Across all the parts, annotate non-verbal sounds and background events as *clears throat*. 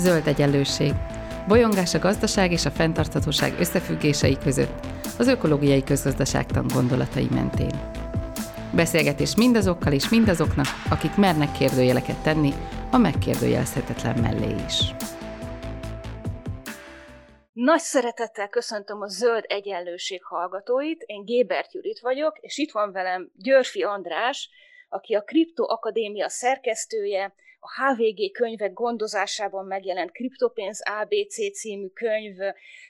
Zöld egyenlőség. Bolyongás a gazdaság és a fenntarthatóság összefüggései között, az ökológiai közgazdaságtan gondolatai mentén. Beszélgetés mindazokkal és mindazoknak, akik mernek kérdőjeleket tenni a megkérdőjelezhetetlen mellé is. Nagy szeretettel köszöntöm a Zöld Egyenlőség hallgatóit, én Gébert Judit vagyok, és itt van velem Györfi András, aki a Kripto Akadémia szerkesztője, a HVG könyvek gondozásában megjelent Kriptopénz ABC című könyv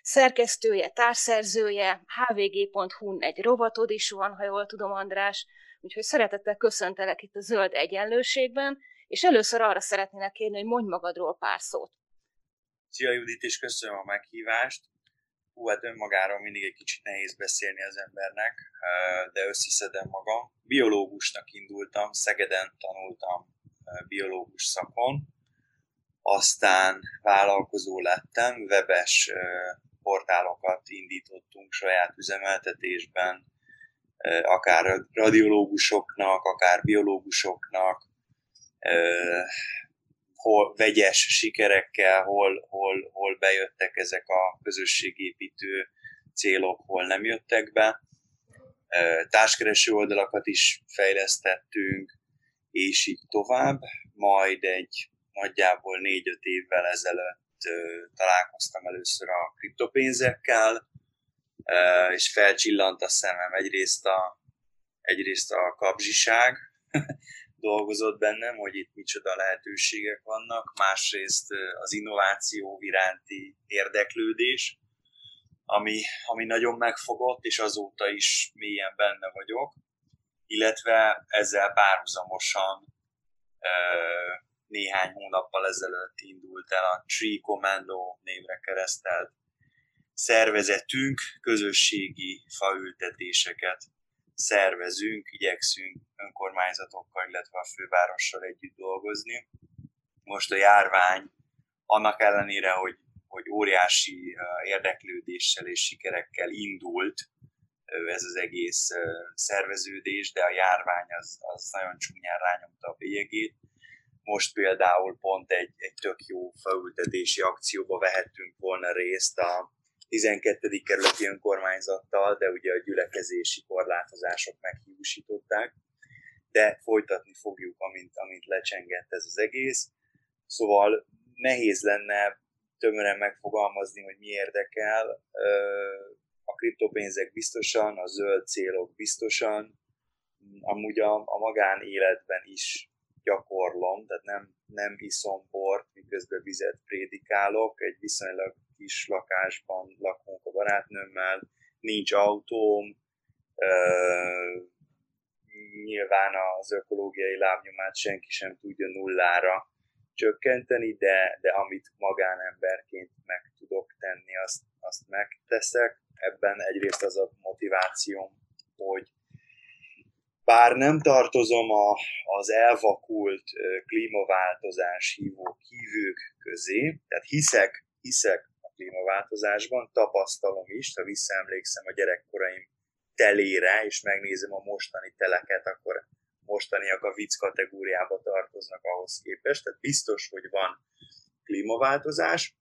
szerkesztője, társzerzője, hvg.hu-n egy rovatod is van, ha jól tudom, András, úgyhogy szeretettel köszöntelek itt a Zöld Egyenlőségben, és először arra szeretnének kérni, hogy mondj magadról pár szót. Szia Judit, és köszönöm a meghívást. Hú, hát önmagáról mindig egy kicsit nehéz beszélni az embernek, de összeszedem magam. Biológusnak indultam, Szegeden tanultam biológus szakon, aztán vállalkozó lettem, webes portálokat indítottunk saját üzemeltetésben, akár radiológusoknak, akár biológusoknak, hol vegyes sikerekkel, hol, hol, hol bejöttek ezek a közösségépítő célok, hol nem jöttek be. Társkereső oldalakat is fejlesztettünk, és így tovább. Majd egy nagyjából négy-öt évvel ezelőtt találkoztam először a kriptopénzekkel, és felcsillant a szemem. Egyrészt a, egyrészt a kapzsiság, *laughs* dolgozott bennem, hogy itt micsoda lehetőségek vannak, másrészt az innováció iránti érdeklődés, ami, ami nagyon megfogott, és azóta is mélyen benne vagyok, illetve ezzel párhuzamosan néhány hónappal ezelőtt indult el a Tree Commando névre keresztelt szervezetünk, közösségi faültetéseket szervezünk, igyekszünk önkormányzatokkal, illetve a fővárossal együtt dolgozni. Most a járvány annak ellenére, hogy, hogy óriási érdeklődéssel és sikerekkel indult ez az egész szerveződés, de a járvány az, az nagyon csúnyán rányomta a bélyegét. Most például pont egy, egy tök jó faültetési akcióba vehettünk volna részt a 12. kerületi önkormányzattal, de ugye a gyülekezési korlátozások meghiúsították, de folytatni fogjuk, amint, amint lecsengett ez az egész. Szóval nehéz lenne tömören megfogalmazni, hogy mi érdekel. Kriptopénzek biztosan, a zöld célok biztosan, amúgy a, a magánéletben is gyakorlom, tehát nem, nem iszom bort, miközben vizet prédikálok, egy viszonylag kis lakásban lakunk a barátnőmmel, nincs autóm, uh, nyilván az ökológiai lábnyomát senki sem tudja nullára csökkenteni, de, de amit magánemberként meg tudok tenni, azt, azt megteszek. Ebben egyrészt az a motivációm, hogy bár nem tartozom a, az elvakult klímaváltozás hívó hívők közé, tehát hiszek, hiszek klímaváltozásban, tapasztalom is, ha visszaemlékszem a gyerekkoraim telére, és megnézem a mostani teleket, akkor mostaniak a vicc kategóriába tartoznak ahhoz képest, tehát biztos, hogy van klímaváltozás,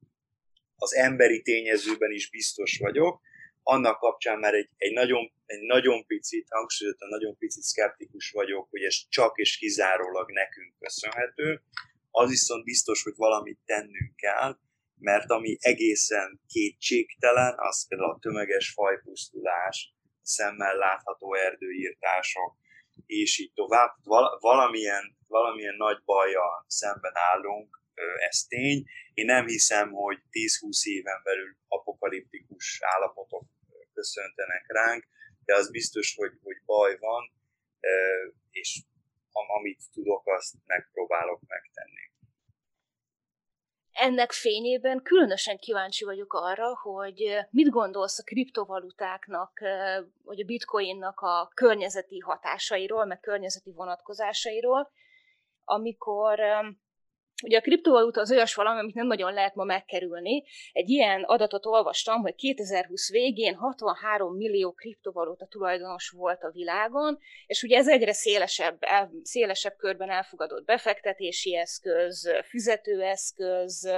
az emberi tényezőben is biztos vagyok, annak kapcsán már egy, egy, nagyon, egy nagyon picit, hangsúlyozottan nagyon picit szkeptikus vagyok, hogy ez csak és kizárólag nekünk köszönhető, az viszont biztos, hogy valamit tennünk kell, mert ami egészen kétségtelen, az például a tömeges fajpusztulás, szemmel látható erdőírtások, és így tovább. Valamilyen, valamilyen nagy baja szemben állunk, ez tény. Én nem hiszem, hogy 10-20 éven belül apokaliptikus állapotok köszöntenek ránk, de az biztos, hogy, hogy baj van, és amit tudok, azt megpróbálok megtenni. Ennek fényében különösen kíváncsi vagyok arra, hogy mit gondolsz a kriptovalutáknak, vagy a bitcoinnak a környezeti hatásairól, meg környezeti vonatkozásairól, amikor Ugye a kriptovaluta az olyas valami, amit nem nagyon lehet ma megkerülni. Egy ilyen adatot olvastam, hogy 2020 végén 63 millió kriptovaluta tulajdonos volt a világon, és ugye ez egyre szélesebb, szélesebb körben elfogadott befektetési eszköz, fizetőeszköz,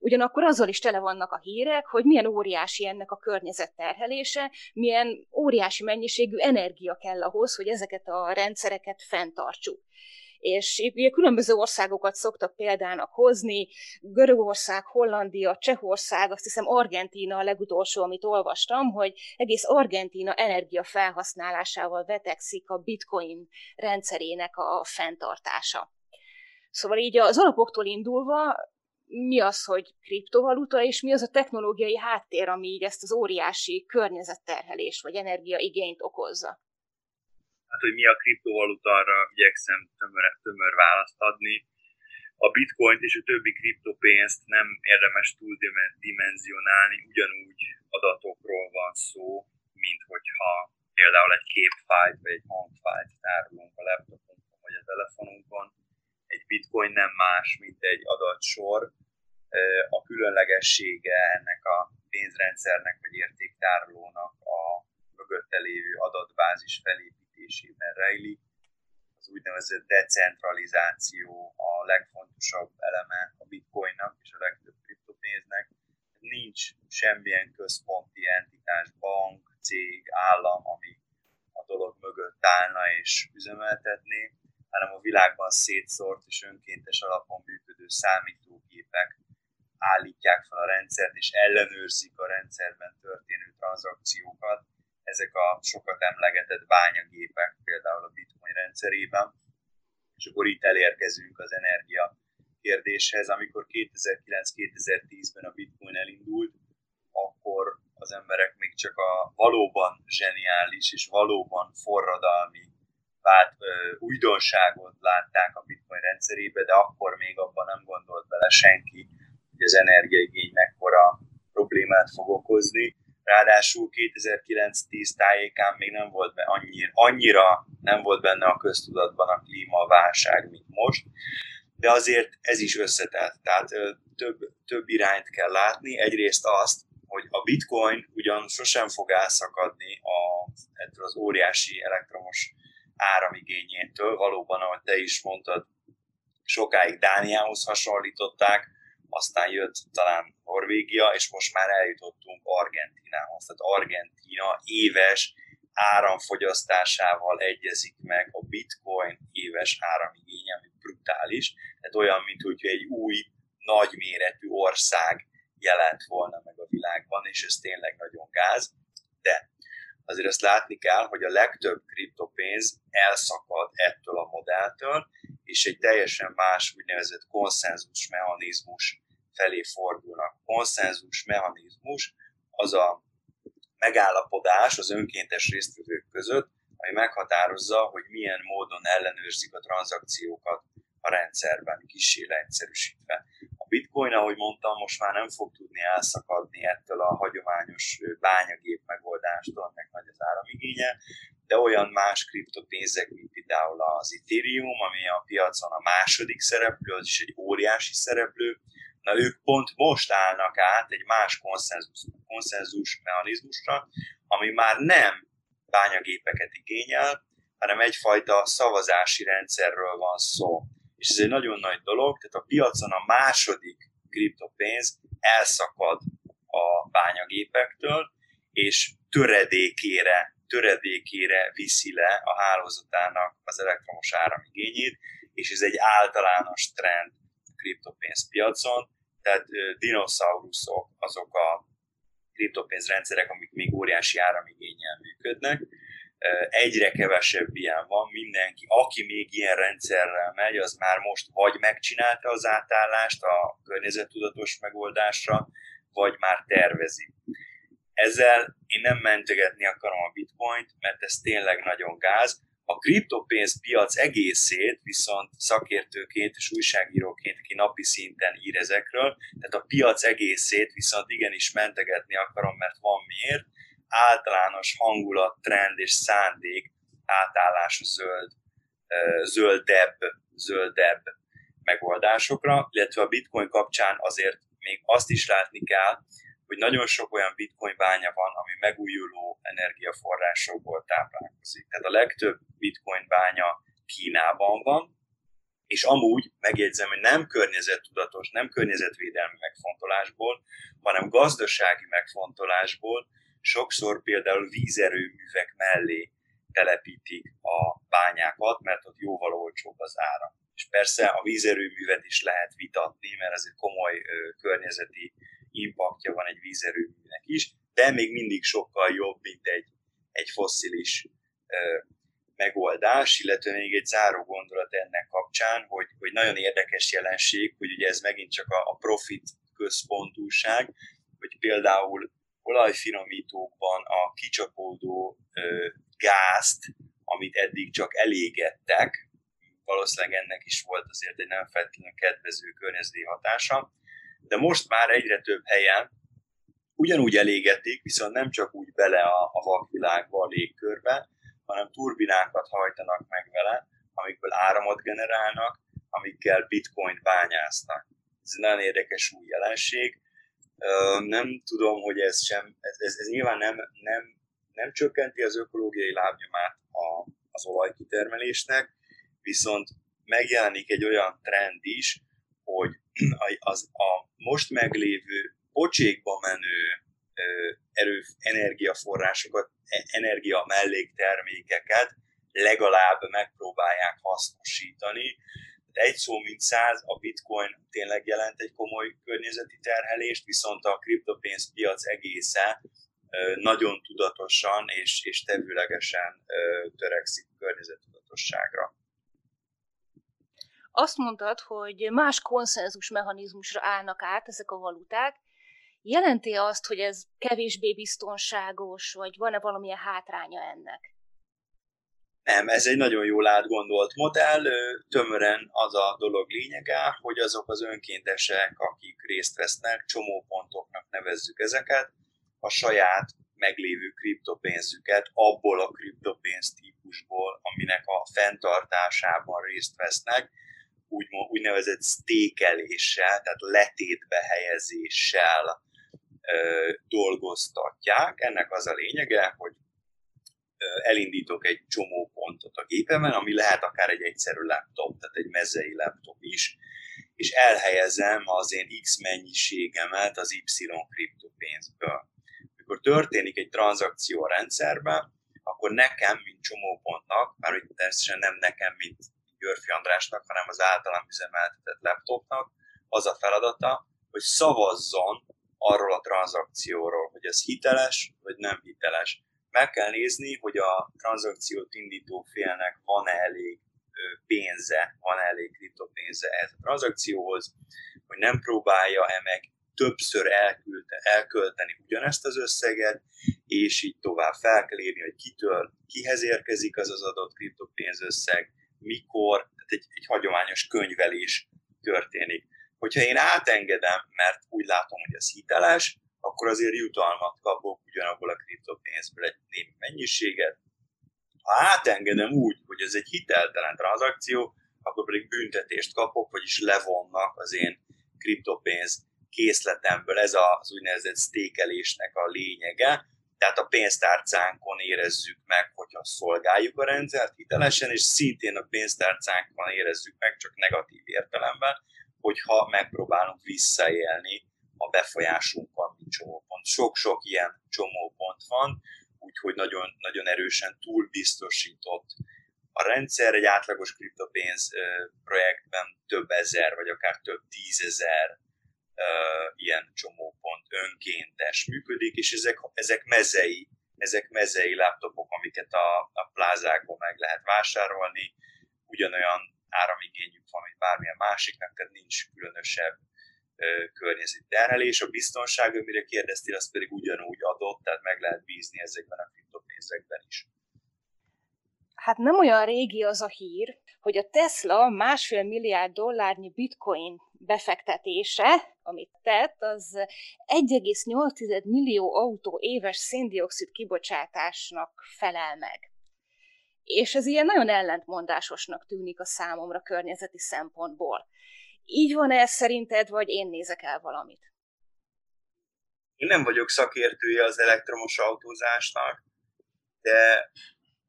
Ugyanakkor azzal is tele vannak a hírek, hogy milyen óriási ennek a környezet terhelése, milyen óriási mennyiségű energia kell ahhoz, hogy ezeket a rendszereket fenntartsuk és ugye különböző országokat szoktak példának hozni, Görögország, Hollandia, Csehország, azt hiszem Argentína a legutolsó, amit olvastam, hogy egész Argentína energia felhasználásával vetekszik a bitcoin rendszerének a fenntartása. Szóval így az alapoktól indulva mi az, hogy kriptovaluta, és mi az a technológiai háttér, ami így ezt az óriási környezetterhelés vagy energiaigényt okozza hát hogy mi a kriptovaluta, arra igyekszem tömör, tömör választ adni. A bitcoint és a többi kriptopénzt nem érdemes túldimenzionálni, ugyanúgy adatokról van szó, mint hogyha például egy képfájt vagy egy hangfájt tárolunk a laptopunkon vagy a telefonunkon. Egy bitcoin nem más, mint egy adatsor. A különlegessége ennek a pénzrendszernek vagy értéktárolónak a mögötte lévő adatbázis felé működésében rejlik. Az úgynevezett decentralizáció a legfontosabb eleme a bitcoinnak és a legtöbb kriptopénznek. Nincs semmilyen központi entitás, bank, cég, állam, ami a dolog mögött állna és üzemeltetné, hanem a világban szétszórt és önkéntes alapon működő számítógépek állítják fel a rendszert és ellenőrzik a rendszerben történő tranzakciókat, ezek a sokat emlegetett bányagépek, például a Bitcoin rendszerében, és akkor itt elérkezünk az energia kérdéshez. Amikor 2009-2010-ben a Bitcoin elindult, akkor az emberek még csak a valóban zseniális és valóban forradalmi vált, ö, újdonságot látták a Bitcoin rendszerébe, de akkor még abban nem gondolt bele senki, hogy az energiaigény mekkora problémát fog okozni Ráadásul 2009-10 tájékán még nem volt be annyira, annyira nem volt benne a köztudatban a klímaválság, mint most, de azért ez is összetett. Tehát több, több irányt kell látni. Egyrészt azt, hogy a bitcoin ugyan sosem fog elszakadni a, ettől az óriási elektromos áramigényétől. Valóban, ahogy te is mondtad, sokáig Dániához hasonlították, aztán jött talán Norvégia, és most már eljutottunk Argentinához. Tehát Argentina éves áramfogyasztásával egyezik meg a bitcoin éves áramigénye, ami brutális. Tehát olyan, mint hogy egy új, nagyméretű ország jelent volna meg a világban, és ez tényleg nagyon gáz. De azért azt látni kell, hogy a legtöbb kriptopénz elszakad ettől a modelltől, és egy teljesen más úgynevezett konszenzus mechanizmus felé fordulnak. Konszenzus mechanizmus az a megállapodás az önkéntes résztvevők között, ami meghatározza, hogy milyen módon ellenőrzik a tranzakciókat a rendszerben, kicsi leegyszerűsítve. Bitcoin, ahogy mondtam, most már nem fog tudni elszakadni ettől a hagyományos bányagép megoldástól, aminek nagy az áramigénye, de olyan más kriptopénzek, mint például az Ethereum, ami a piacon a második szereplő, az is egy óriási szereplő, na ők pont most állnak át egy más konszenzus, konszenzus mechanizmusra, ami már nem bányagépeket igényel, hanem egyfajta szavazási rendszerről van szó. És ez egy nagyon nagy dolog, tehát a piacon a második kriptopénz elszakad a bányagépektől, és töredékére töredékére viszi le a hálózatának az elektromos áramigényét, és ez egy általános trend a kriptopénzpiacon, tehát dinoszauruszok azok a kriptopénzrendszerek, amik még óriási áramigényel működnek, egyre kevesebb ilyen van, mindenki, aki még ilyen rendszerrel megy, az már most vagy megcsinálta az átállást a környezettudatos megoldásra, vagy már tervezi. Ezzel én nem mentegetni akarom a bitcoint, mert ez tényleg nagyon gáz. A kriptopénzpiac egészét viszont szakértőként és újságíróként, aki napi szinten ír ezekről, tehát a piac egészét viszont igenis mentegetni akarom, mert van miért. Általános hangulat, trend és szándék átállás a zöld, zöldebb, zöldebb megoldásokra, illetve a bitcoin kapcsán azért még azt is látni kell, hogy nagyon sok olyan bitcoin bánya van, ami megújuló energiaforrásokból táplálkozik. Tehát a legtöbb bitcoin bánya Kínában van, és amúgy megjegyzem, hogy nem környezettudatos, nem környezetvédelmi megfontolásból, hanem gazdasági megfontolásból sokszor például vízerőművek mellé telepítik a bányákat, mert ott jóval olcsóbb az ára. És persze a vízerőművet is lehet vitatni, mert ez egy komoly ö, környezeti impaktja van egy vízerőműnek is, de még mindig sokkal jobb, mint egy, egy fosszilis ö, megoldás, illetve még egy záró gondolat ennek kapcsán, hogy, hogy nagyon érdekes jelenség, hogy ugye ez megint csak a, a profit központúság, hogy például olajfinomítókban a kicsapódó ö, gázt, amit eddig csak elégettek, valószínűleg ennek is volt azért egy nem feltétlenül kedvező környezeti hatása, de most már egyre több helyen ugyanúgy elégetik, viszont nem csak úgy bele a, a vakvilágba, a légkörbe, hanem turbinákat hajtanak meg vele, amikből áramot generálnak, amikkel bitcoin bányáznak. Ez egy nagyon érdekes új jelenség. Nem tudom, hogy ez sem, ez, ez, nyilván nem, nem, nem csökkenti az ökológiai lábnyomát a, az olajkitermelésnek, viszont megjelenik egy olyan trend is, hogy az a most meglévő pocsékba menő erő, energiaforrásokat, e, energia melléktermékeket legalább megpróbálják hasznosítani. Egy szó mint száz, a bitcoin tényleg jelent egy komoly környezeti terhelést, viszont a kriptopénzpiac egésze nagyon tudatosan és, és tevőlegesen törekszik környezettudatosságra. Azt mondtad, hogy más konszenzus mechanizmusra állnak át ezek a valuták, Jelenti azt, hogy ez kevésbé biztonságos, vagy van-e valamilyen hátránya ennek? Nem, ez egy nagyon jól átgondolt modell, tömören az a dolog lényege, hogy azok az önkéntesek, akik részt vesznek, csomópontoknak nevezzük ezeket, a saját meglévő kriptopénzüket abból a kriptopénz típusból, aminek a fenntartásában részt vesznek, úgy, úgynevezett stékeléssel, tehát letétbe helyezéssel dolgoztatják. Ennek az a lényege, hogy elindítok egy csomó pontot a gépemen, ami lehet akár egy egyszerű laptop, tehát egy mezei laptop is, és elhelyezem az én X mennyiségemet az Y kriptopénzből. Amikor történik egy tranzakció a rendszerben, akkor nekem, mint csomópontnak, már hogy természetesen nem nekem, mint Györfi Andrásnak, hanem az általam üzemeltetett laptopnak, az a feladata, hogy szavazzon arról a tranzakcióról, hogy ez hiteles vagy nem hiteles. Meg kell nézni, hogy a tranzakciót indító félnek van-e elég pénze, van-e elég kriptopénze ez a tranzakcióhoz, hogy nem próbálja-e meg többször elküldte, elkölteni ugyanezt az összeget, és így tovább fel kell írni, hogy kitől, kihez érkezik az az adott kriptopénzösszeg, mikor, tehát egy, egy hagyományos könyvelés történik. Hogyha én átengedem, mert úgy látom, hogy ez hiteles, akkor azért jutalmat kapok ugyanabból a kriptopénzből egy némi mennyiséget. Ha átengedem úgy, hogy ez egy hiteltelen tranzakció, akkor pedig büntetést kapok, vagyis levonnak az én kriptopénz készletemből. Ez az úgynevezett stékelésnek a lényege. Tehát a pénztárcánkon érezzük meg, hogyha szolgáljuk a rendszert hitelesen, és szintén a pénztárcánkon érezzük meg, csak negatív értelemben, hogyha megpróbálunk visszaélni a befolyásunkkal, mint csomópont. Sok-sok ilyen csomópont van, úgyhogy nagyon, nagyon erősen túlbiztosított a rendszer egy átlagos kriptopénz projektben több ezer, vagy akár több tízezer ilyen csomópont önkéntes működik, és ezek, ezek mezei, ezek mezei laptopok, amiket a, a plázákban meg lehet vásárolni, ugyanolyan áramigényük van, mint bármilyen másiknak, tehát nincs különösebb környezeti terhelés. A biztonság, amire kérdeztél, az pedig ugyanúgy adott, tehát meg lehet bízni ezekben a kriptopénzekben is. Hát nem olyan régi az a hír, hogy a Tesla másfél milliárd dollárnyi bitcoin befektetése, amit tett, az 1,8 millió autó éves széndiokszid kibocsátásnak felel meg. És ez ilyen nagyon ellentmondásosnak tűnik a számomra környezeti szempontból. Így van ez szerinted, vagy én nézek el valamit? Én nem vagyok szakértője az elektromos autózásnak, de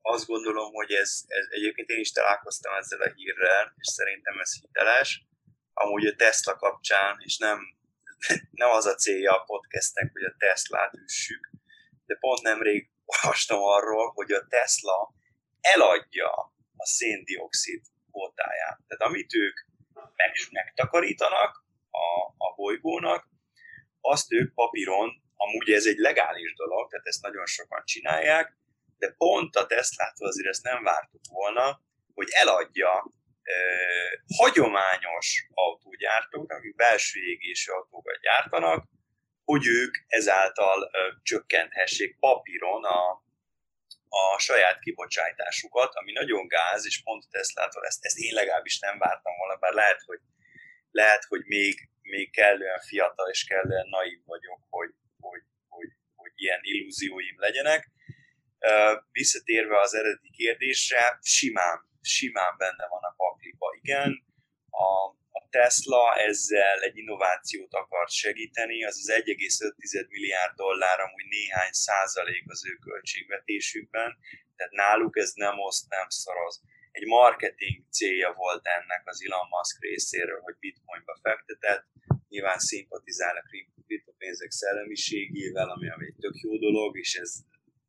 azt gondolom, hogy ez, ez egyébként én is találkoztam ezzel a hírrel, és szerintem ez hiteles. Amúgy a Tesla kapcsán, és nem, *laughs* nem az a célja a podcastnek, hogy a Teslát üssük, de pont nemrég olvastam arról, hogy a Tesla eladja a széndiokszid kvótáját. Tehát amit ők meg, megtakarítanak a, a bolygónak, azt ők papíron, amúgy ez egy legális dolog, tehát ezt nagyon sokan csinálják, de pont a Teslától azért ezt nem vártuk volna, hogy eladja e, hagyományos autógyártók, akik belső égésű autókat gyártanak, hogy ők ezáltal e, csökkenthessék papíron a, a saját kibocsátásukat, ami nagyon gáz, és pont a Teslától ezt, ezt én legalábbis nem vártam volna, bár lehet, hogy, lehet, hogy még, még kellően fiatal és kellően naív vagyok, hogy, hogy, hogy, hogy ilyen illúzióim legyenek, Visszatérve az eredeti kérdésre, simán, simán benne van a pakliba. Igen, a, a Tesla ezzel egy innovációt akart segíteni, az az 1,5 milliárd dollár amúgy néhány százalék az ő költségvetésükben, tehát náluk ez nem oszt, nem szoroz. Egy marketing célja volt ennek az Elon Musk részéről, hogy bitcoinba fektetett, nyilván szimpatizál a kriptopénzek szellemiségével, ami, ami egy tök jó dolog, és ez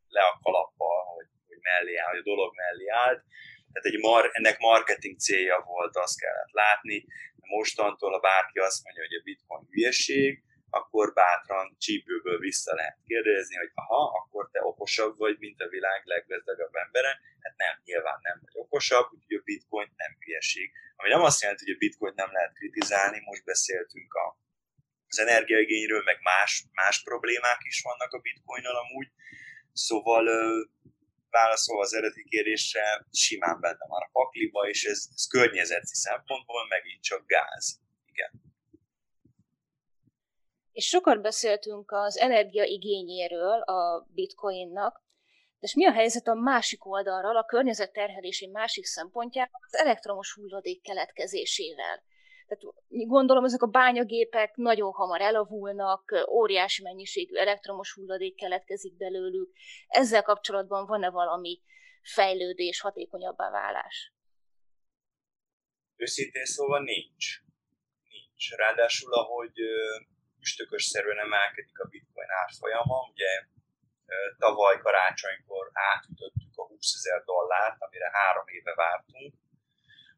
le a kalappal, hogy, hogy mellé áll, hogy a dolog mellé állt. Tehát egy mar, ennek marketing célja volt, azt kellett látni. Mostantól, ha bárki azt mondja, hogy a bitcoin hülyeség, akkor bátran csípőből vissza lehet kérdezni, hogy aha, akkor te okosabb vagy, mint a világ leggazdagabb embere. Hát nem, nyilván nem vagy okosabb, úgyhogy a bitcoin nem hülyeség. Ami nem azt jelenti, hogy a bitcoin nem lehet kritizálni, most beszéltünk a, az energiaigényről, meg más, más problémák is vannak a bitcoinnal amúgy, Szóval válaszolva az eredeti kérdésre, simán benne van a pakliba, és ez, ez környezeti szempontból megint csak gáz. Igen. És sokat beszéltünk az energia igényéről a bitcoinnak, de és mi a helyzet a másik oldalról, a környezetterhelési másik szempontjával, az elektromos hulladék keletkezésével? Tehát gondolom, ezek a bányagépek nagyon hamar elavulnak, óriási mennyiségű elektromos hulladék keletkezik belőlük. Ezzel kapcsolatban van-e valami fejlődés, hatékonyabbá válás? Őszintén szóval nincs. Nincs. Ráadásul, ahogy üstökös szerűen emelkedik a bitcoin árfolyama, ugye tavaly karácsonykor átütöttük a 20 ezer dollárt, amire három éve vártunk,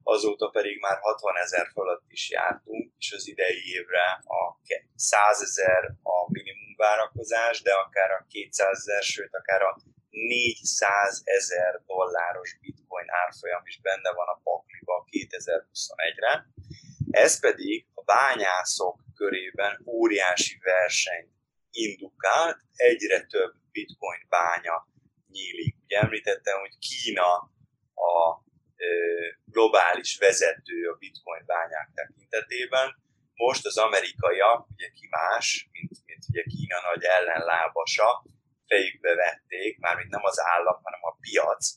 azóta pedig már 60 ezer fölött is jártunk, és az idei évre a 100 ezer a minimum várakozás, de akár a 200 ezer, sőt akár a 400 ezer dolláros bitcoin árfolyam is benne van a pakliba 2021-re. Ez pedig a bányászok körében óriási versenyt indukált, egyre több bitcoin bánya nyílik. Ugye említettem, hogy Kína a globális vezető a bitcoin bányák tekintetében. Most az amerikaiak, ugye ki más, mint, mint ugye Kína nagy ellenlábasa, fejükbe vették, mármint nem az állam, hanem a piac,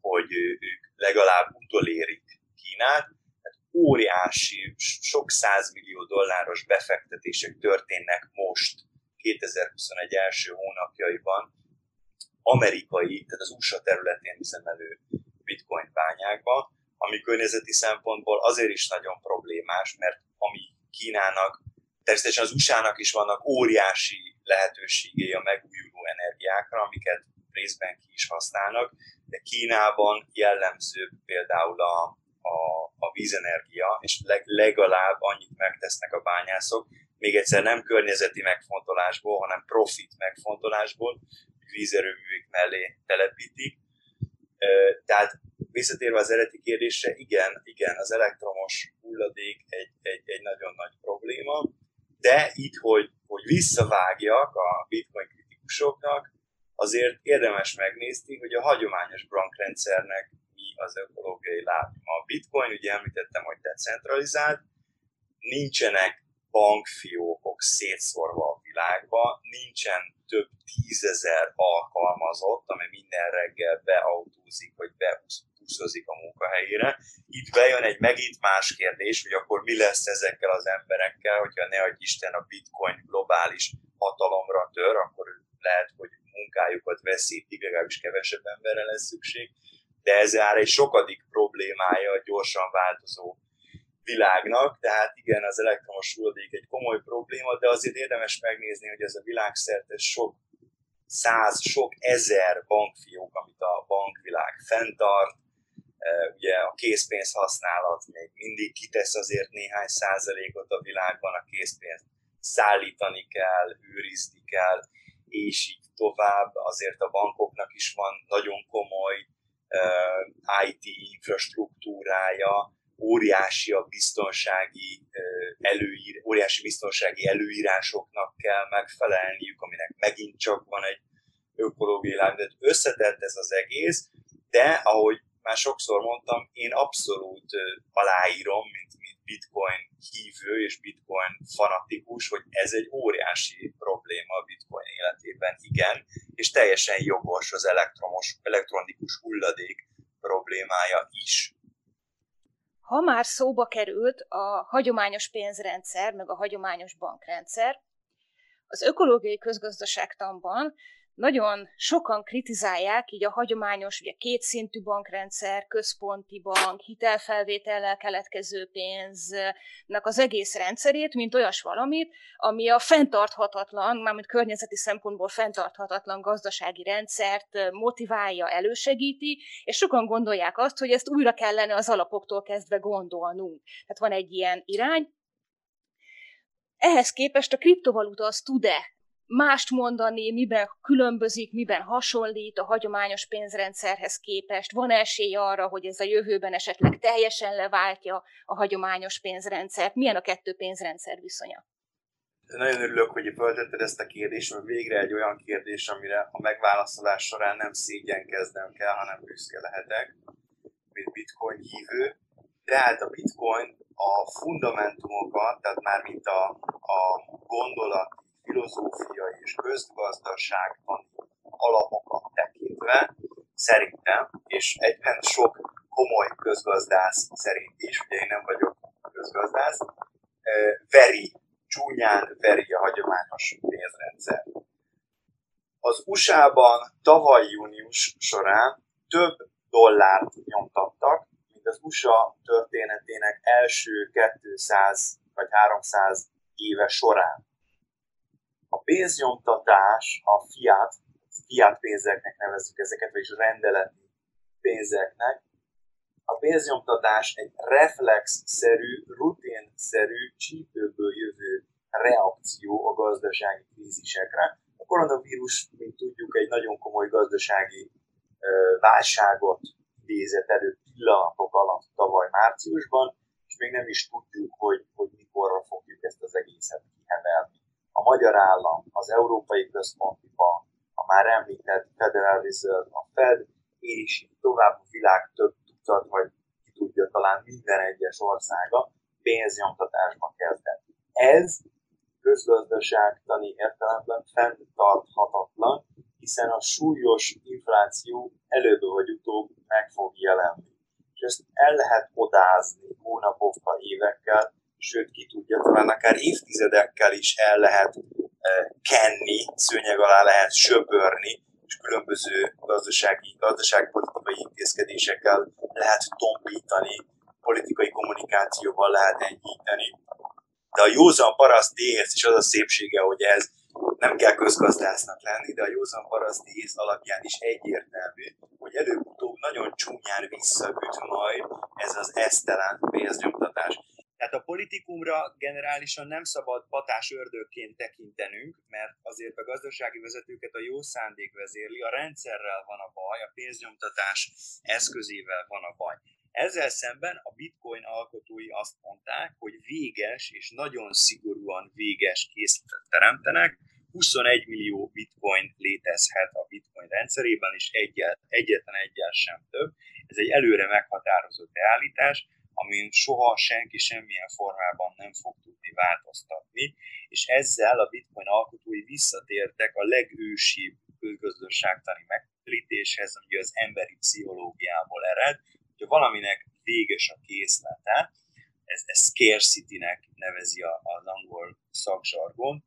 hogy ők legalább utolérik Kínát, tehát óriási, sok százmillió dolláros befektetések történnek most, 2021 első hónapjaiban, amerikai, tehát az USA területén üzemelő bitcoin bányákba, ami környezeti szempontból azért is nagyon problémás, mert ami Kínának, természetesen az USA-nak is vannak óriási lehetőségei a megújuló energiákra, amiket részben ki is használnak, de Kínában jellemző például a, a, a vízenergia, és leg, legalább annyit megtesznek a bányászok, még egyszer nem környezeti megfontolásból, hanem profit megfontolásból, vízerőművek mellé telepítik, tehát visszatérve az eredeti kérdésre, igen, igen, az elektromos hulladék egy, egy, egy nagyon nagy probléma, de itt, hogy, hogy visszavágjak a bitcoin kritikusoknak, azért érdemes megnézni, hogy a hagyományos bankrendszernek mi az ökológiai lábnyoma. A bitcoin, ugye említettem, hogy decentralizált, nincsenek bankfiókok szétszórva a világba, nincsen több tízezer alkalmazott, amely minden reggel beautózik, vagy buszozik a munkahelyére. Itt bejön egy megint más kérdés, hogy akkor mi lesz ezekkel az emberekkel, hogyha ne adj Isten a bitcoin globális hatalomra tör, akkor lehet, hogy munkájukat veszítik, legalábbis kevesebb emberre lesz szükség, de ez már egy sokadik problémája a gyorsan változó világnak, tehát igen, az elektromos hulladék egy komoly probléma, de azért érdemes megnézni, hogy ez a világszerte sok száz, sok ezer bankfiók, amit a bankvilág fenntart, ugye a készpénz használat még mindig kitesz azért néhány százalékot a világban, a készpénzt szállítani kell, őrizni kell, és így tovább. Azért a bankoknak is van nagyon komoly uh, IT infrastruktúrája, óriási a biztonsági előír, óriási biztonsági előírásoknak kell megfelelniük, aminek megint csak van egy ökológiai láb, de összetett ez az egész, de ahogy már sokszor mondtam, én abszolút aláírom, mint, mint bitcoin hívő és bitcoin fanatikus, hogy ez egy óriási probléma a bitcoin életében, igen, és teljesen jogos az elektromos, elektronikus hulladék problémája is ha már szóba került a hagyományos pénzrendszer, meg a hagyományos bankrendszer, az ökológiai közgazdaságtanban nagyon sokan kritizálják így a hagyományos, ugye kétszintű bankrendszer, központi bank, hitelfelvétellel keletkező pénznek az egész rendszerét, mint olyas valamit, ami a fenntarthatatlan, mármint környezeti szempontból fenntarthatatlan gazdasági rendszert motiválja, elősegíti, és sokan gondolják azt, hogy ezt újra kellene az alapoktól kezdve gondolnunk. Tehát van egy ilyen irány, ehhez képest a kriptovaluta az tud-e mást mondani, miben különbözik, miben hasonlít a hagyományos pénzrendszerhez képest? Van esély arra, hogy ez a jövőben esetleg teljesen leváltja a hagyományos pénzrendszert? Milyen a kettő pénzrendszer viszonya? Nagyon örülök, hogy föltetted ezt a kérdést, mert végre egy olyan kérdés, amire a megválaszolás során nem szégyenkeznem kell, hanem büszke lehetek, mint bitcoin hívő. Tehát a bitcoin a fundamentumokat, tehát már mint a, a gondolat filozófiai és közgazdaságtani alapokat tekintve szerintem, és egyben sok komoly közgazdász szerint is, ugye én nem vagyok közgazdász, veri, csúnyán veri a hagyományos pénzrendszer. Az USA-ban tavaly június során több dollárt nyomtattak, mint az USA történetének első 200 vagy 300 éve során. A pénznyomtatás, a fiat, fiat pénzeknek nevezzük ezeket, vagyis rendeleti pénzeknek, a pénznyomtatás egy reflex-szerű, rutinszerű, csípőből jövő reakció a gazdasági krízisekre. A koronavírus, mint tudjuk, egy nagyon komoly gazdasági válságot idézett elő pillanatok alatt tavaly márciusban, és még nem is tudjuk, hogy, hogy mikorra fogjuk ezt az egészet kihevelni a magyar állam, az Európai Központi Bank, a már említett Federal Reserve, a Fed, és tovább a világ több tucat, vagy ki tudja talán minden egyes országa pénznyomtatásba kezdett. Ez közgazdaságtani értelemben fenntarthatatlan, hiszen a súlyos infláció előbb vagy utóbb meg fog jelenni. És ezt el lehet odázni hónapokkal, évekkel, sőt ki tudja, talán akár évtizedekkel is el lehet eh, kenni, szőnyeg alá lehet söpörni, és különböző gazdasági, gazdaságpolitikai intézkedésekkel lehet tompítani, politikai kommunikációval lehet enyhíteni. De a józan paraszti ész, és az a szépsége, hogy ez nem kell közgazdásznak lenni, de a józan paraszti ész alapján is egyértelmű, hogy előbb-utóbb nagyon csúnyán visszaüt majd ez az esztelen pénznyomtatás. Tehát a politikumra generálisan nem szabad patás ördögként tekintenünk, mert azért a gazdasági vezetőket a jó szándék vezérli, a rendszerrel van a baj, a pénznyomtatás eszközével van a baj. Ezzel szemben a bitcoin alkotói azt mondták, hogy véges és nagyon szigorúan véges készletet teremtenek, 21 millió bitcoin létezhet a bitcoin rendszerében, és egyet, egyetlen egyel sem több. Ez egy előre meghatározott beállítás, amin soha senki semmilyen formában nem fog tudni változtatni, és ezzel a bitcoin alkotói visszatértek a legősibb közgazdaságtani megközelítéshez, ami az emberi pszichológiából ered, hogyha valaminek véges a készlete, ez, ez scarcity-nek nevezi az angol szakzsargon,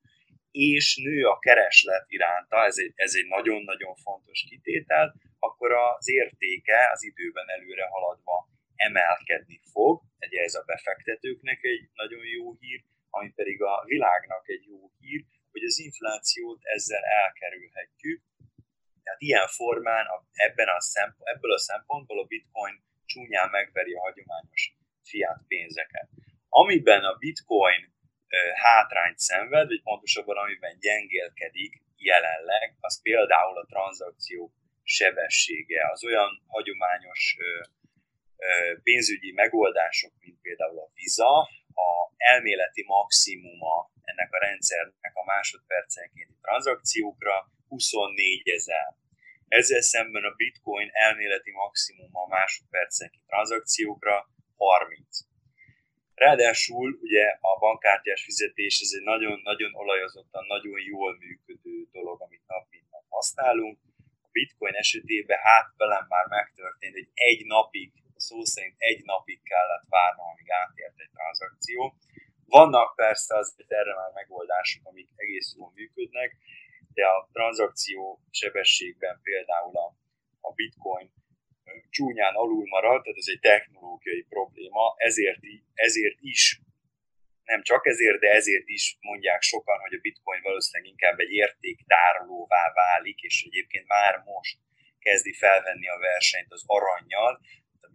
és nő a kereslet iránta, ez egy, ez egy nagyon-nagyon fontos kitétel, akkor az értéke az időben előre haladva emelkedni fog, ugye ez a befektetőknek egy nagyon jó hír, ami pedig a világnak egy jó hír, hogy az inflációt ezzel elkerülhetjük. Tehát ilyen formán ebben a szempont, ebből a szempontból a bitcoin csúnyán megveri a hagyományos fiat pénzeket. Amiben a bitcoin hátrányt szenved, vagy pontosabban amiben gyengélkedik jelenleg, az például a tranzakció sebessége. Az olyan hagyományos pénzügyi megoldások, mint például a Visa, a elméleti maximuma ennek a rendszernek a másodpercenkénti tranzakciókra 24 ezer. Ezzel szemben a bitcoin elméleti maximuma a másodpercenkénti tranzakciókra 30. Ráadásul ugye a bankkártyás fizetés ez egy nagyon-nagyon olajozottan, nagyon jól működő dolog, amit nap mint nap használunk. A bitcoin esetében hát velem már megtörtént, hogy egy napig, szó szerint egy napig kellett várnom, amíg átért egy tranzakció. Vannak persze azért erre már megoldások, amik egész jól működnek, de a tranzakció sebességben például a, a bitcoin csúnyán alul marad, tehát ez egy technológiai probléma, ezért, ezért is, nem csak ezért, de ezért is mondják sokan, hogy a bitcoin valószínűleg inkább egy értéktárolóvá válik, és egyébként már most kezdi felvenni a versenyt az aranyjal.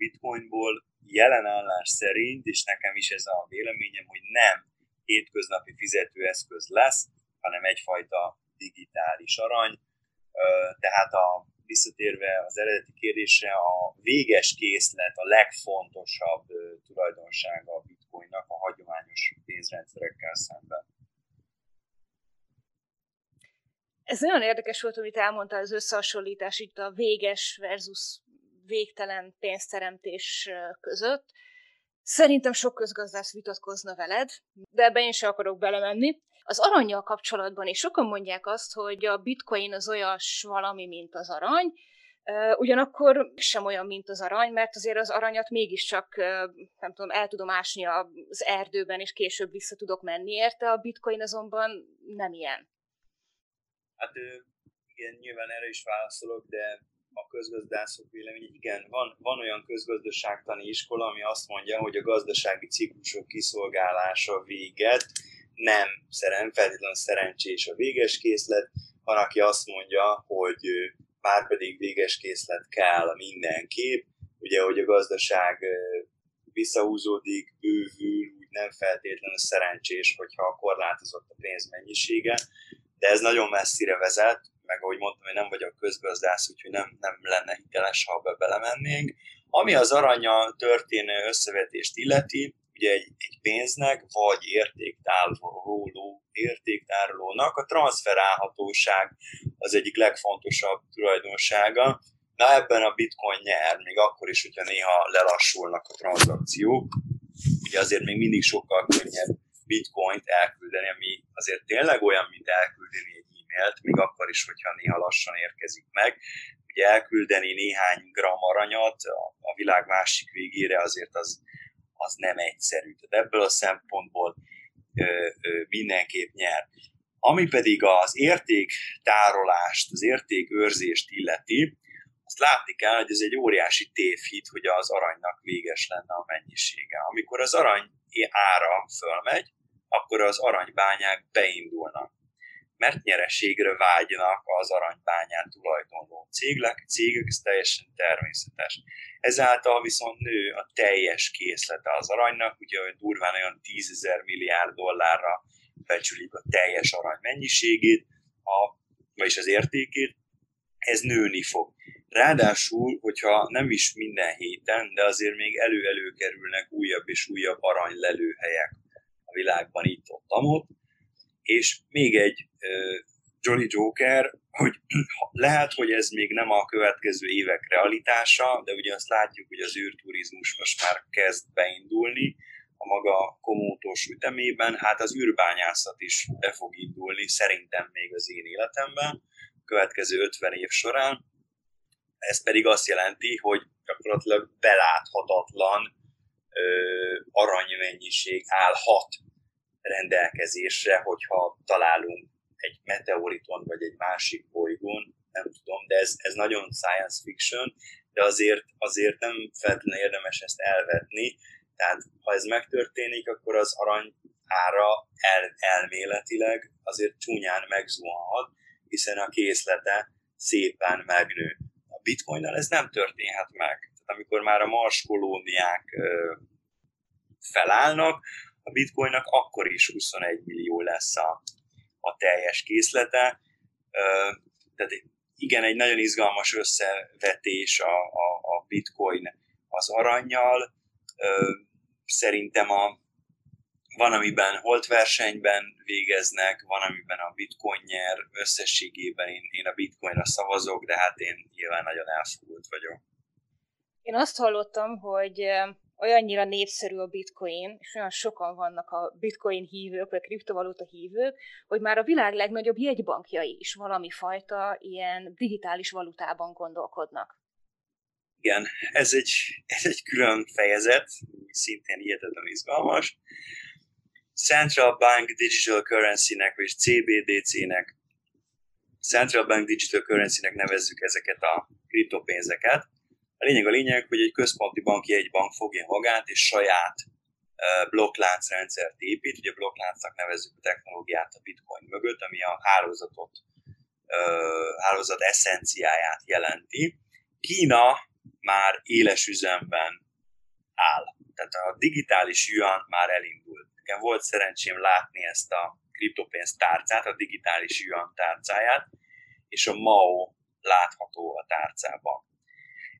Bitcoinból jelen állás szerint, és nekem is ez a véleményem, hogy nem hétköznapi fizetőeszköz lesz, hanem egyfajta digitális arany, tehát a visszatérve az eredeti kérdésre, a véges készlet a legfontosabb tulajdonsága a bitcoinnak a hagyományos pénzrendszerekkel szemben. Ez nagyon érdekes volt, amit elmondtál, az összehasonlítás itt a véges versus végtelen pénzteremtés között. Szerintem sok közgazdász vitatkozna veled, de ebben én sem akarok belemenni. Az aranyjal kapcsolatban is sokan mondják azt, hogy a bitcoin az olyas valami, mint az arany, Ugyanakkor sem olyan, mint az arany, mert azért az aranyat mégiscsak, nem tudom, el tudom ásni az erdőben, és később vissza tudok menni érte, a bitcoin azonban nem ilyen. Hát igen, nyilván erre is válaszolok, de a közgazdászok véleménye, igen, van, van olyan közgazdaságtani iskola, ami azt mondja, hogy a gazdasági ciklusok kiszolgálása véget, nem szeren, feltétlenül szerencsés a véges készlet, van, aki azt mondja, hogy már pedig véges készlet kell mindenképp, ugye, hogy a gazdaság visszahúzódik, bővül, úgy nem feltétlenül szerencsés, hogyha korlátozott a pénz mennyisége, de ez nagyon messzire vezet, meg ahogy mondtam, hogy nem vagyok közgazdász, úgyhogy nem, nem lenne hiteles, ha be belemennénk. Ami az aranya történő összevetést illeti, ugye egy, egy pénznek, vagy értéktároló, értéktárolónak a transferálhatóság az egyik legfontosabb tulajdonsága. Na ebben a bitcoin nyer, még akkor is, hogyha néha lelassulnak a tranzakciók. Ugye azért még mindig sokkal könnyebb bitcoint elküldeni, ami azért tényleg olyan, mint elküldeni e-mailt, még akkor is, hogyha néha lassan érkezik meg. Ugye elküldeni néhány gram aranyat a, világ másik végére azért az, az nem egyszerű. Tehát ebből a szempontból ö, ö, mindenképp nyer. Ami pedig az értéktárolást, az értékőrzést illeti, azt látni kell, hogy ez egy óriási tévhit, hogy az aranynak véges lenne a mennyisége. Amikor az arany ára fölmegy, akkor az aranybányák beindulnak mert nyereségre vágynak az aranybányán tulajdonló cégek, cégek, ez teljesen természetes. Ezáltal viszont nő a teljes készlete az aranynak, ugye durván olyan 10 ezer milliárd dollárra becsülik a teljes arany mennyiségét, a, vagyis az értékét, ez nőni fog. Ráadásul, hogyha nem is minden héten, de azért még elő-elő kerülnek újabb és újabb aranylelőhelyek a világban itt-ott, amott, és még egy Jolly Joker, hogy *clears throat* lehet, hogy ez még nem a következő évek realitása, de ugye azt látjuk, hogy az űrturizmus most már kezd beindulni a maga komótos ütemében, hát az űrbányászat is be fog indulni szerintem még az én életemben, a következő 50 év során, ez pedig azt jelenti, hogy gyakorlatilag beláthatatlan ö, aranymennyiség állhat rendelkezésre, hogyha találunk egy meteoriton vagy egy másik bolygón, nem tudom, de ez, ez nagyon science fiction, de azért, azért nem feltétlenül érdemes ezt elvetni, tehát ha ez megtörténik, akkor az arany ára el, elméletileg azért csúnyán megzuhanhat, hiszen a készlete szépen megnő. A bitcoinnal ez nem történhet meg. Tehát amikor már a Mars kolóniák felállnak, a bitcoinnak akkor is 21 millió lesz a, a teljes készlete. Tehát igen, egy nagyon izgalmas összevetés a, a, a bitcoin az aranyjal. Szerintem a, van, amiben holtversenyben végeznek, van, amiben a bitcoin nyer, összességében én, én a bitcoinra szavazok, de hát én nyilván nagyon elfogult vagyok. Én azt hallottam, hogy olyannyira népszerű a bitcoin, és olyan sokan vannak a bitcoin hívők, vagy kriptovaluta hívők, hogy már a világ legnagyobb jegybankjai is valami fajta ilyen digitális valutában gondolkodnak. Igen, ez egy, ez egy külön fejezet, szintén hihetetlen izgalmas. Central Bank Digital Currency-nek, vagy CBDC-nek, Central Bank Digital Currency-nek nevezzük ezeket a kriptopénzeket, a lényeg a lényeg, hogy egy központi banki egy bank fogja magát, és saját blokkláncrendszert épít. Ugye blokkláncnak nevezzük a technológiát a bitcoin mögött, ami a hálózatot, hálózat eszenciáját jelenti. Kína már éles üzemben áll. Tehát a digitális yuan már elindult. Nekem volt szerencsém látni ezt a kriptopénz tárcát, a digitális yuan tárcáját, és a MAO látható a tárcában.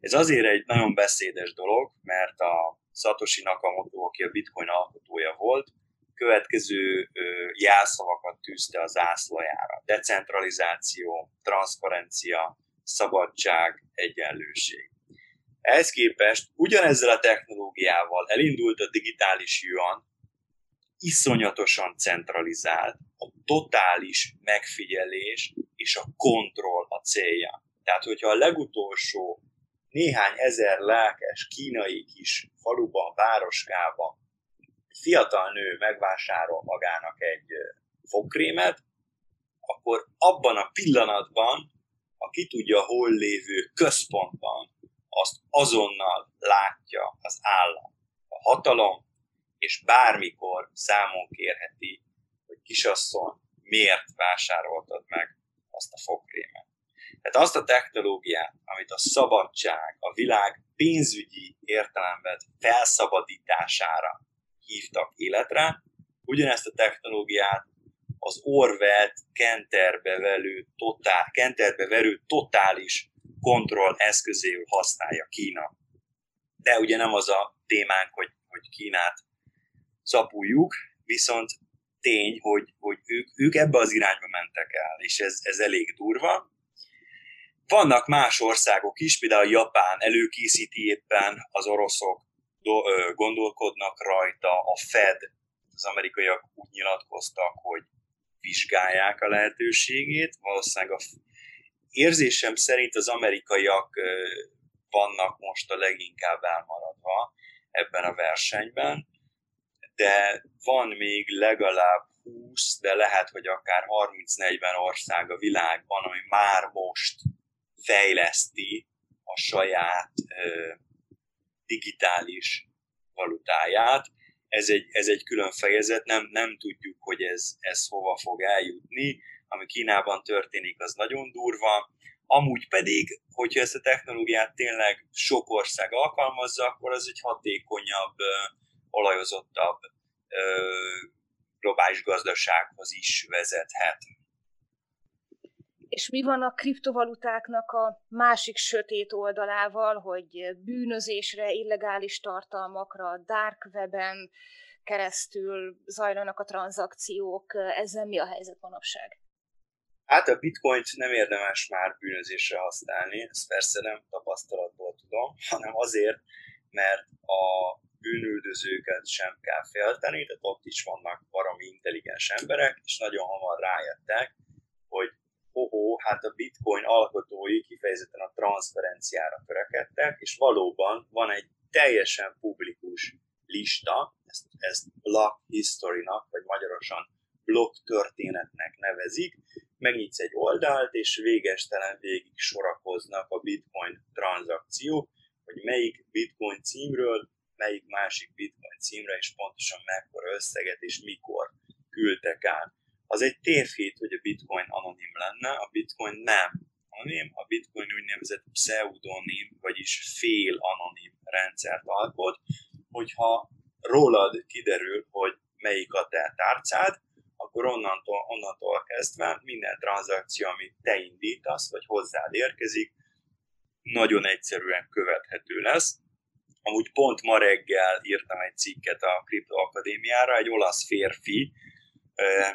Ez azért egy nagyon beszédes dolog, mert a Satoshi Nakamoto, aki a bitcoin alkotója volt, következő jelszavakat tűzte az ászlajára. Decentralizáció, transzparencia, szabadság, egyenlőség. Ehhez képest ugyanezzel a technológiával elindult a digitális yuan, iszonyatosan centralizált, a totális megfigyelés és a kontroll a célja. Tehát, hogyha a legutolsó néhány ezer lelkes kínai kis faluban, városkában fiatal nő megvásárol magának egy fogkrémet, akkor abban a pillanatban a ki tudja hol lévő központban azt azonnal látja az állam, a hatalom, és bármikor számon kérheti, hogy kisasszony, miért vásároltad meg azt a fogkrémet. Tehát azt a technológiát, amit a szabadság, a világ pénzügyi értelemben felszabadítására hívtak életre, ugyanezt a technológiát az Orwell kenterbe, velő, totál, kenterbe verő totális kontroll eszközéül használja Kína. De ugye nem az a témánk, hogy, hogy Kínát szapuljuk, viszont tény, hogy, hogy ők, ők ebbe az irányba mentek el, és ez, ez elég durva. Vannak más országok is, például Japán előkészíti éppen, az oroszok do, ö, gondolkodnak rajta, a Fed, az amerikaiak úgy nyilatkoztak, hogy vizsgálják a lehetőségét. Valószínűleg a érzésem szerint az amerikaiak vannak most a leginkább elmaradva ebben a versenyben, de van még legalább 20, de lehet, hogy akár 30-40 ország a világban, ami már most fejleszti a saját ö, digitális valutáját. Ez egy, ez egy külön fejezet, nem, nem tudjuk, hogy ez, ez hova fog eljutni. Ami Kínában történik, az nagyon durva. Amúgy pedig, hogyha ezt a technológiát tényleg sok ország alkalmazza, akkor az egy hatékonyabb, olajozottabb globális gazdasághoz is vezethet. És mi van a kriptovalutáknak a másik sötét oldalával, hogy bűnözésre, illegális tartalmakra, dark weben keresztül zajlanak a tranzakciók, ezzel mi a helyzet manapság? Hát a bitcoint nem érdemes már bűnözésre használni, ezt persze nem tapasztalatból tudom, hanem azért, mert a bűnüldözőket sem kell félteni, tehát ott is vannak valami intelligens emberek, és nagyon hamar rájöttek, hogy oh, hát a bitcoin alkotói kifejezetten a transzferenciára törekedtek, és valóban van egy teljesen publikus lista, ezt, ezt block history-nak, vagy magyarosan blokk történetnek nevezik, megnyitsz egy oldalt, és végestelen végig sorakoznak a bitcoin tranzakciók, hogy melyik bitcoin címről, melyik másik bitcoin címre, és pontosan mekkora összeget és mikor küldtek át. Az egy tévhit, hogy a bitcoin anonim lenne, a bitcoin nem anonim, a bitcoin úgynevezett pseudonim, vagyis fél anonim rendszert alkot, hogyha rólad kiderül, hogy melyik a te tárcád, akkor onnantól, onnantól kezdve minden tranzakció, amit te indítasz, vagy hozzád érkezik, nagyon egyszerűen követhető lesz. Amúgy pont ma reggel írtam egy cikket a Kripto Akadémiára, egy olasz férfi,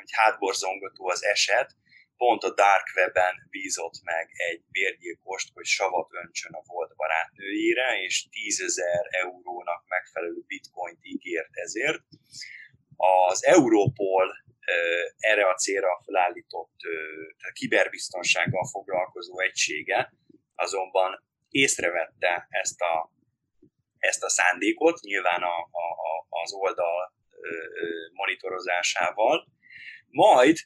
egy hátborzongató az eset, pont a Dark Web-en bízott meg egy bérgyilkost, hogy savat öntsön a volt barátnőjére, és 10 ezer eurónak megfelelő bitcoint ígért ezért. Az Europol erre a célra felállított kiberbiztonsággal foglalkozó egysége azonban észrevette ezt a, ezt a szándékot, nyilván a, a, az oldal monitorozásával, majd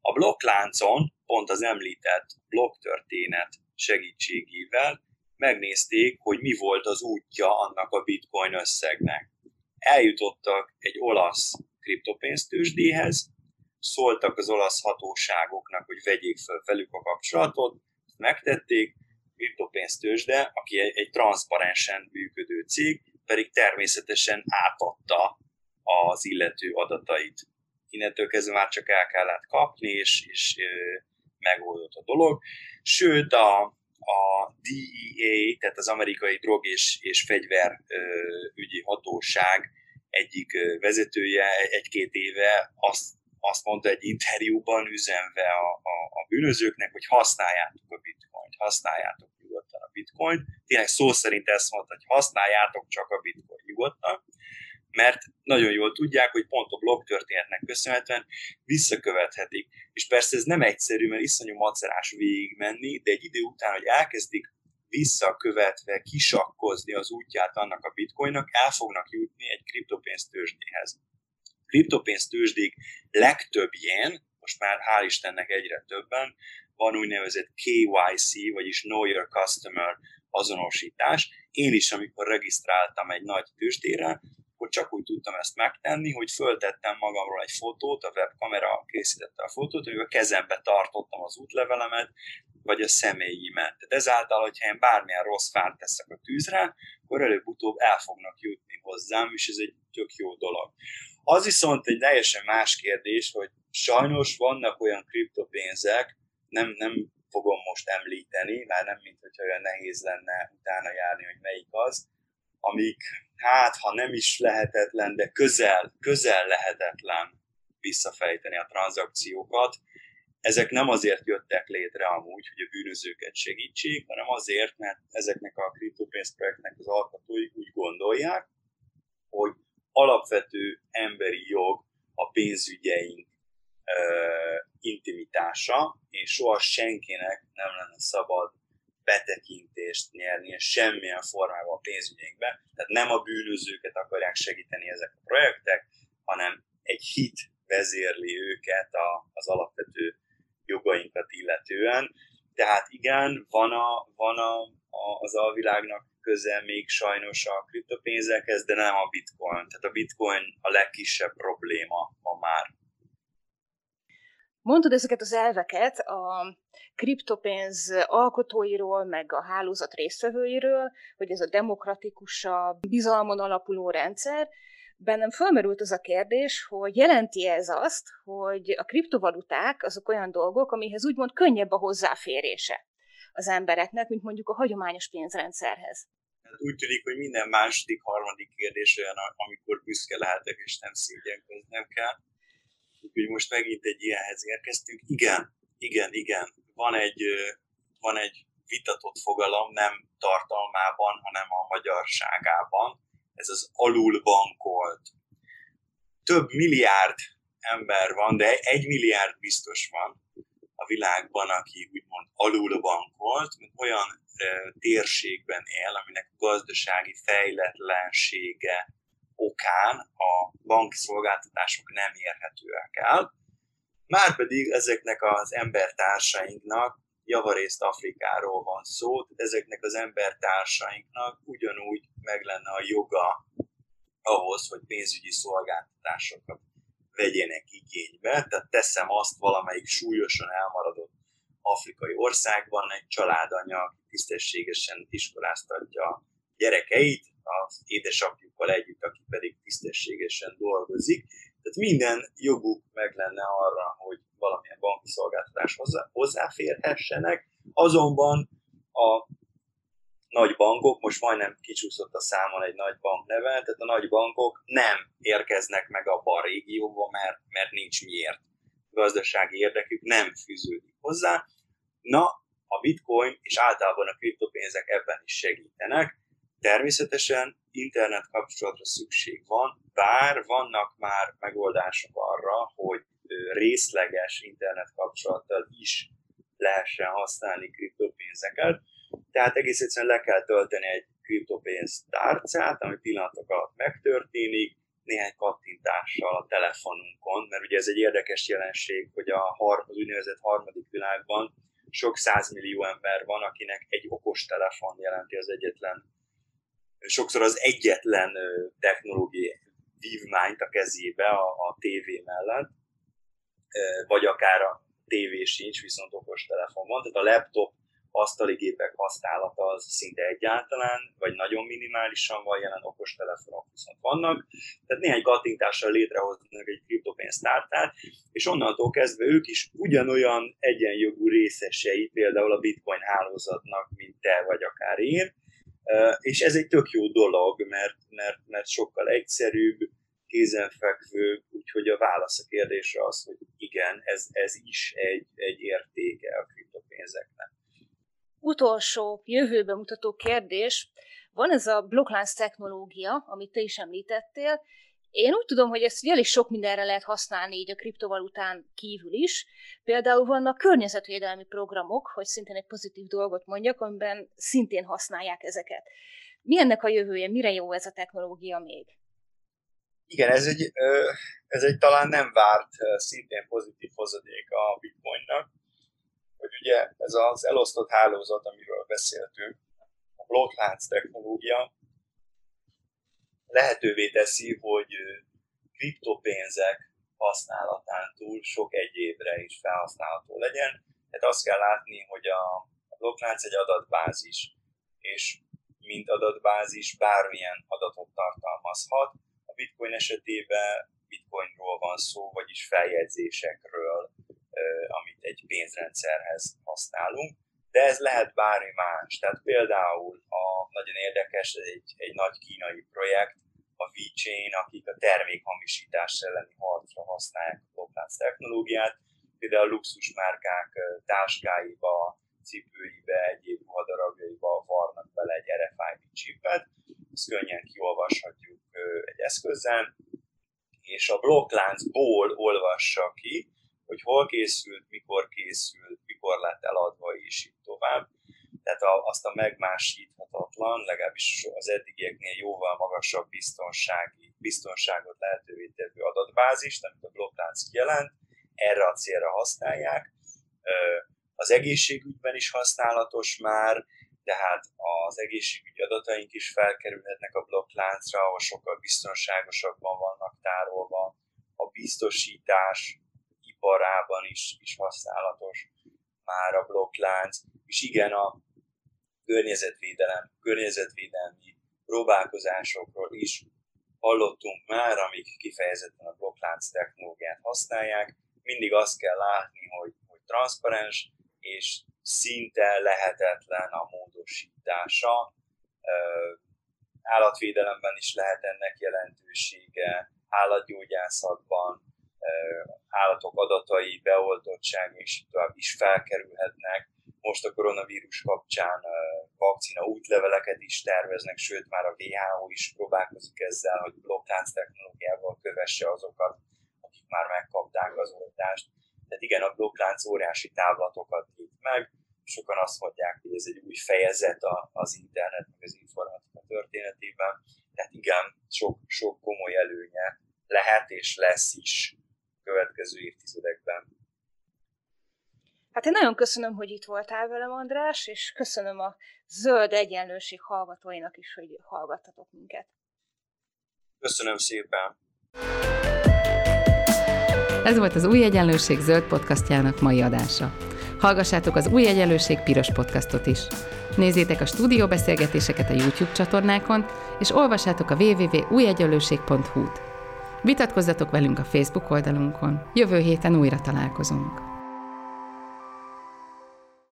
a blokkláncon, pont az említett blokktörténet segítségével megnézték, hogy mi volt az útja annak a bitcoin összegnek. Eljutottak egy olasz kriptopénztősdéhez, szóltak az olasz hatóságoknak, hogy vegyék fel velük a kapcsolatot, megtették, kriptopénztősde, aki egy, egy transzparensen működő cég, pedig természetesen átadta az illető adatait. Innentől kezdve már csak el kellett kapni, és, és megoldott a dolog. Sőt, a, a DEA, tehát az amerikai drog és, és fegyver ügyi hatóság egyik vezetője egy-két éve azt, azt mondta egy interjúban üzenve a, a, a bűnözőknek, hogy használjátok a bitcoint, használjátok nyugodtan a bitcoint. Tényleg szó szerint ezt mondta, hogy használjátok csak a bitcoin nyugodtan mert nagyon jól tudják, hogy pont a blokk történetnek köszönhetően visszakövethetik. És persze ez nem egyszerű, mert iszonyú macerás végigmenni, de egy idő után, hogy elkezdik visszakövetve kisakkozni az útját annak a bitcoinnak, el fognak jutni egy kriptopénztőzsdéhez. Kriptopénztőzsdék legtöbbjén, most már hál' Istennek egyre többen, van úgynevezett KYC, vagyis Know Your Customer azonosítás. Én is, amikor regisztráltam egy nagy tőzsdére, akkor csak úgy tudtam ezt megtenni, hogy föltettem magamról egy fotót, a webkamera készítette a fotót, hogy a kezembe tartottam az útlevelemet, vagy a személyimet. Tehát ezáltal, hogyha én bármilyen rossz fárt teszek a tűzre, akkor előbb-utóbb el fognak jutni hozzám, és ez egy tök jó dolog. Az viszont egy teljesen más kérdés, hogy sajnos vannak olyan kriptopénzek, nem, nem fogom most említeni, már nem, mint hogyha olyan nehéz lenne utána járni, hogy melyik az, amik hát ha nem is lehetetlen, de közel, közel lehetetlen visszafejteni a tranzakciókat. Ezek nem azért jöttek létre amúgy, hogy a bűnözőket segítsék, hanem azért, mert ezeknek a kriptopénzprojektnek az alkotói úgy gondolják, hogy alapvető emberi jog a pénzügyeink ö, intimitása, és soha senkinek nem lenne szabad betekintést nyerni semmilyen formában pénzügyeinkbe. Tehát nem a bűnözőket akarják segíteni ezek a projektek, hanem egy hit vezérli őket a, az alapvető jogainkat illetően. Tehát igen, van, a, van a, a, az alvilágnak köze még sajnos a kriptopénzekhez, de nem a bitcoin. Tehát a bitcoin a legkisebb probléma Mondod ezeket az elveket a kriptopénz alkotóiról, meg a hálózat résztvevőiről, hogy ez a demokratikusabb, bizalmon alapuló rendszer. Bennem felmerült az a kérdés, hogy jelenti ez azt, hogy a kriptovaluták azok olyan dolgok, amihez úgymond könnyebb a hozzáférése az embereknek, mint mondjuk a hagyományos pénzrendszerhez. Hát úgy tűnik, hogy minden második, harmadik kérdés olyan, amikor büszke lehetek, és nem szégyenkeznem kell Úgyhogy most megint egy ilyenhez érkeztünk. Igen, igen, igen. Van egy, van egy vitatott fogalom, nem tartalmában, hanem a magyarságában. Ez az alulbankolt. Több milliárd ember van, de egy milliárd biztos van, a világban, aki úgymond alul bankolt, mint olyan ö, térségben él, aminek gazdasági fejletlensége okán a banki szolgáltatások nem érhetőek el. Márpedig ezeknek az embertársainknak javarészt Afrikáról van szó, ezeknek az embertársainknak ugyanúgy meg lenne a joga ahhoz, hogy pénzügyi szolgáltatásokat vegyenek igénybe. Tehát teszem azt valamelyik súlyosan elmaradott afrikai országban egy családanya tisztességesen iskoláztatja a gyerekeit, az édesapjukkal együtt, aki pedig tisztességesen dolgozik. Tehát minden joguk meg lenne arra, hogy valamilyen banki szolgáltatás hozzá, hozzáférhessenek, azonban a nagy bankok, most majdnem kicsúszott a számon egy nagy bank neve, tehát a nagy bankok nem érkeznek meg abba a régióba, mert, mert nincs miért. Gazdasági érdekük nem fűződik hozzá. Na, a bitcoin és általában a kriptopénzek ebben is segítenek. Természetesen internet kapcsolatra szükség van, bár vannak már megoldások arra, hogy részleges internet kapcsolattal is lehessen használni kriptopénzeket. Tehát egész egyszerűen le kell tölteni egy kriptopénz tárcát, ami pillanatok alatt megtörténik, néhány kattintással a telefonunkon, mert ugye ez egy érdekes jelenség, hogy a, az úgynevezett harmadik világban sok százmillió ember van, akinek egy okos telefon jelenti az egyetlen, sokszor az egyetlen technológiai vívmányt a kezébe a, a tévé mellett, vagy akár a tévé sincs, viszont okos telefon van. Tehát a laptop asztali gépek használata az szinte egyáltalán, vagy nagyon minimálisan van jelen, okos telefonok viszont vannak. Tehát néhány kattintással létrehoznak egy kriptopénztártát, és onnantól kezdve ők is ugyanolyan egyenjogú részesei például a bitcoin hálózatnak, mint te vagy akár én, és ez egy tök jó dolog, mert, mert, mert sokkal egyszerűbb, kézenfekvő, úgyhogy a válasz a kérdésre az, hogy igen, ez, ez is egy, egy értéke a kriptopénzeknek. Utolsó, jövőbe mutató kérdés. Van ez a blokklánc technológia, amit te is említettél. Én úgy tudom, hogy ezt elég sok mindenre lehet használni így a kriptovalután kívül is. Például vannak környezetvédelmi programok, hogy szintén egy pozitív dolgot mondjak, amiben szintén használják ezeket. Mi ennek a jövője? Mire jó ez a technológia még? Igen, ez egy, ez egy talán nem várt, szintén pozitív hozadék a Bitcoinnak, hogy ugye ez az elosztott hálózat, amiről beszéltünk, a blokklánc technológia lehetővé teszi, hogy kriptopénzek használatán túl sok egyébre is felhasználható legyen. Tehát azt kell látni, hogy a, blokklánc egy adatbázis, és mint adatbázis bármilyen adatot tartalmazhat, bitcoin esetében bitcoinról van szó, vagyis feljegyzésekről, amit egy pénzrendszerhez használunk, de ez lehet bármi más. Tehát például a nagyon érdekes egy, egy nagy kínai projekt, a VeChain, akik a termékhamisítás elleni harcra használják a blokklánc technológiát, például a luxusmárkák táskáiba, cipőibe, egyéb ruhadarabjaiba varnak bele egy RFID chipet, ezt könnyen kiolvashatjuk egy eszközzel, és a blokkláncból olvassa ki, hogy hol készült, mikor készült, mikor lett eladva, és így tovább. Tehát azt a megmásíthatatlan, legalábbis az eddigieknél jóval magasabb biztonsági, biztonságot lehetővé tevő adatbázist, amit a blokklánc jelent, erre a célra használják. Az egészségügyben is használatos már, tehát az egészségügyi adataink is felkerülhetnek a blokkláncra, ahol sokkal biztonságosabban vannak tárolva. A biztosítás iparában is, is használatos már a blokklánc, és igen, a környezetvédelem, környezetvédelmi próbálkozásokról is hallottunk már, amik kifejezetten a blokklánc technológiát használják. Mindig azt kell látni, hogy, hogy transzparens, és szinte lehetetlen a módosítása. Állatvédelemben is lehet ennek jelentősége, állatgyógyászatban, állatok adatai, beoltottság és tovább is felkerülhetnek. Most a koronavírus kapcsán vakcina útleveleket is terveznek, sőt már a WHO is próbálkozik ezzel, hogy blokklánc technológiával kövesse azokat, akik már megkapták az oltást. Tehát igen, a blokklánc óriási távlatokat nyit meg, sokan azt mondják, hogy ez egy új fejezet az internet, meg az informatika történetében. Tehát igen, sok, sok komoly előnye lehet és lesz is következő évtizedekben. Hát én nagyon köszönöm, hogy itt voltál velem, András, és köszönöm a Zöld Egyenlőség hallgatóinak is, hogy hallgattatok minket. Köszönöm szépen! Ez volt az Új Egyenlőség zöld podcastjának mai adása. Hallgassátok az Új Egyenlőség piros podcastot is. Nézzétek a stúdióbeszélgetéseket a YouTube csatornákon, és olvassátok a www.újegyenlőség.hu-t. Vitatkozzatok velünk a Facebook oldalunkon. Jövő héten újra találkozunk.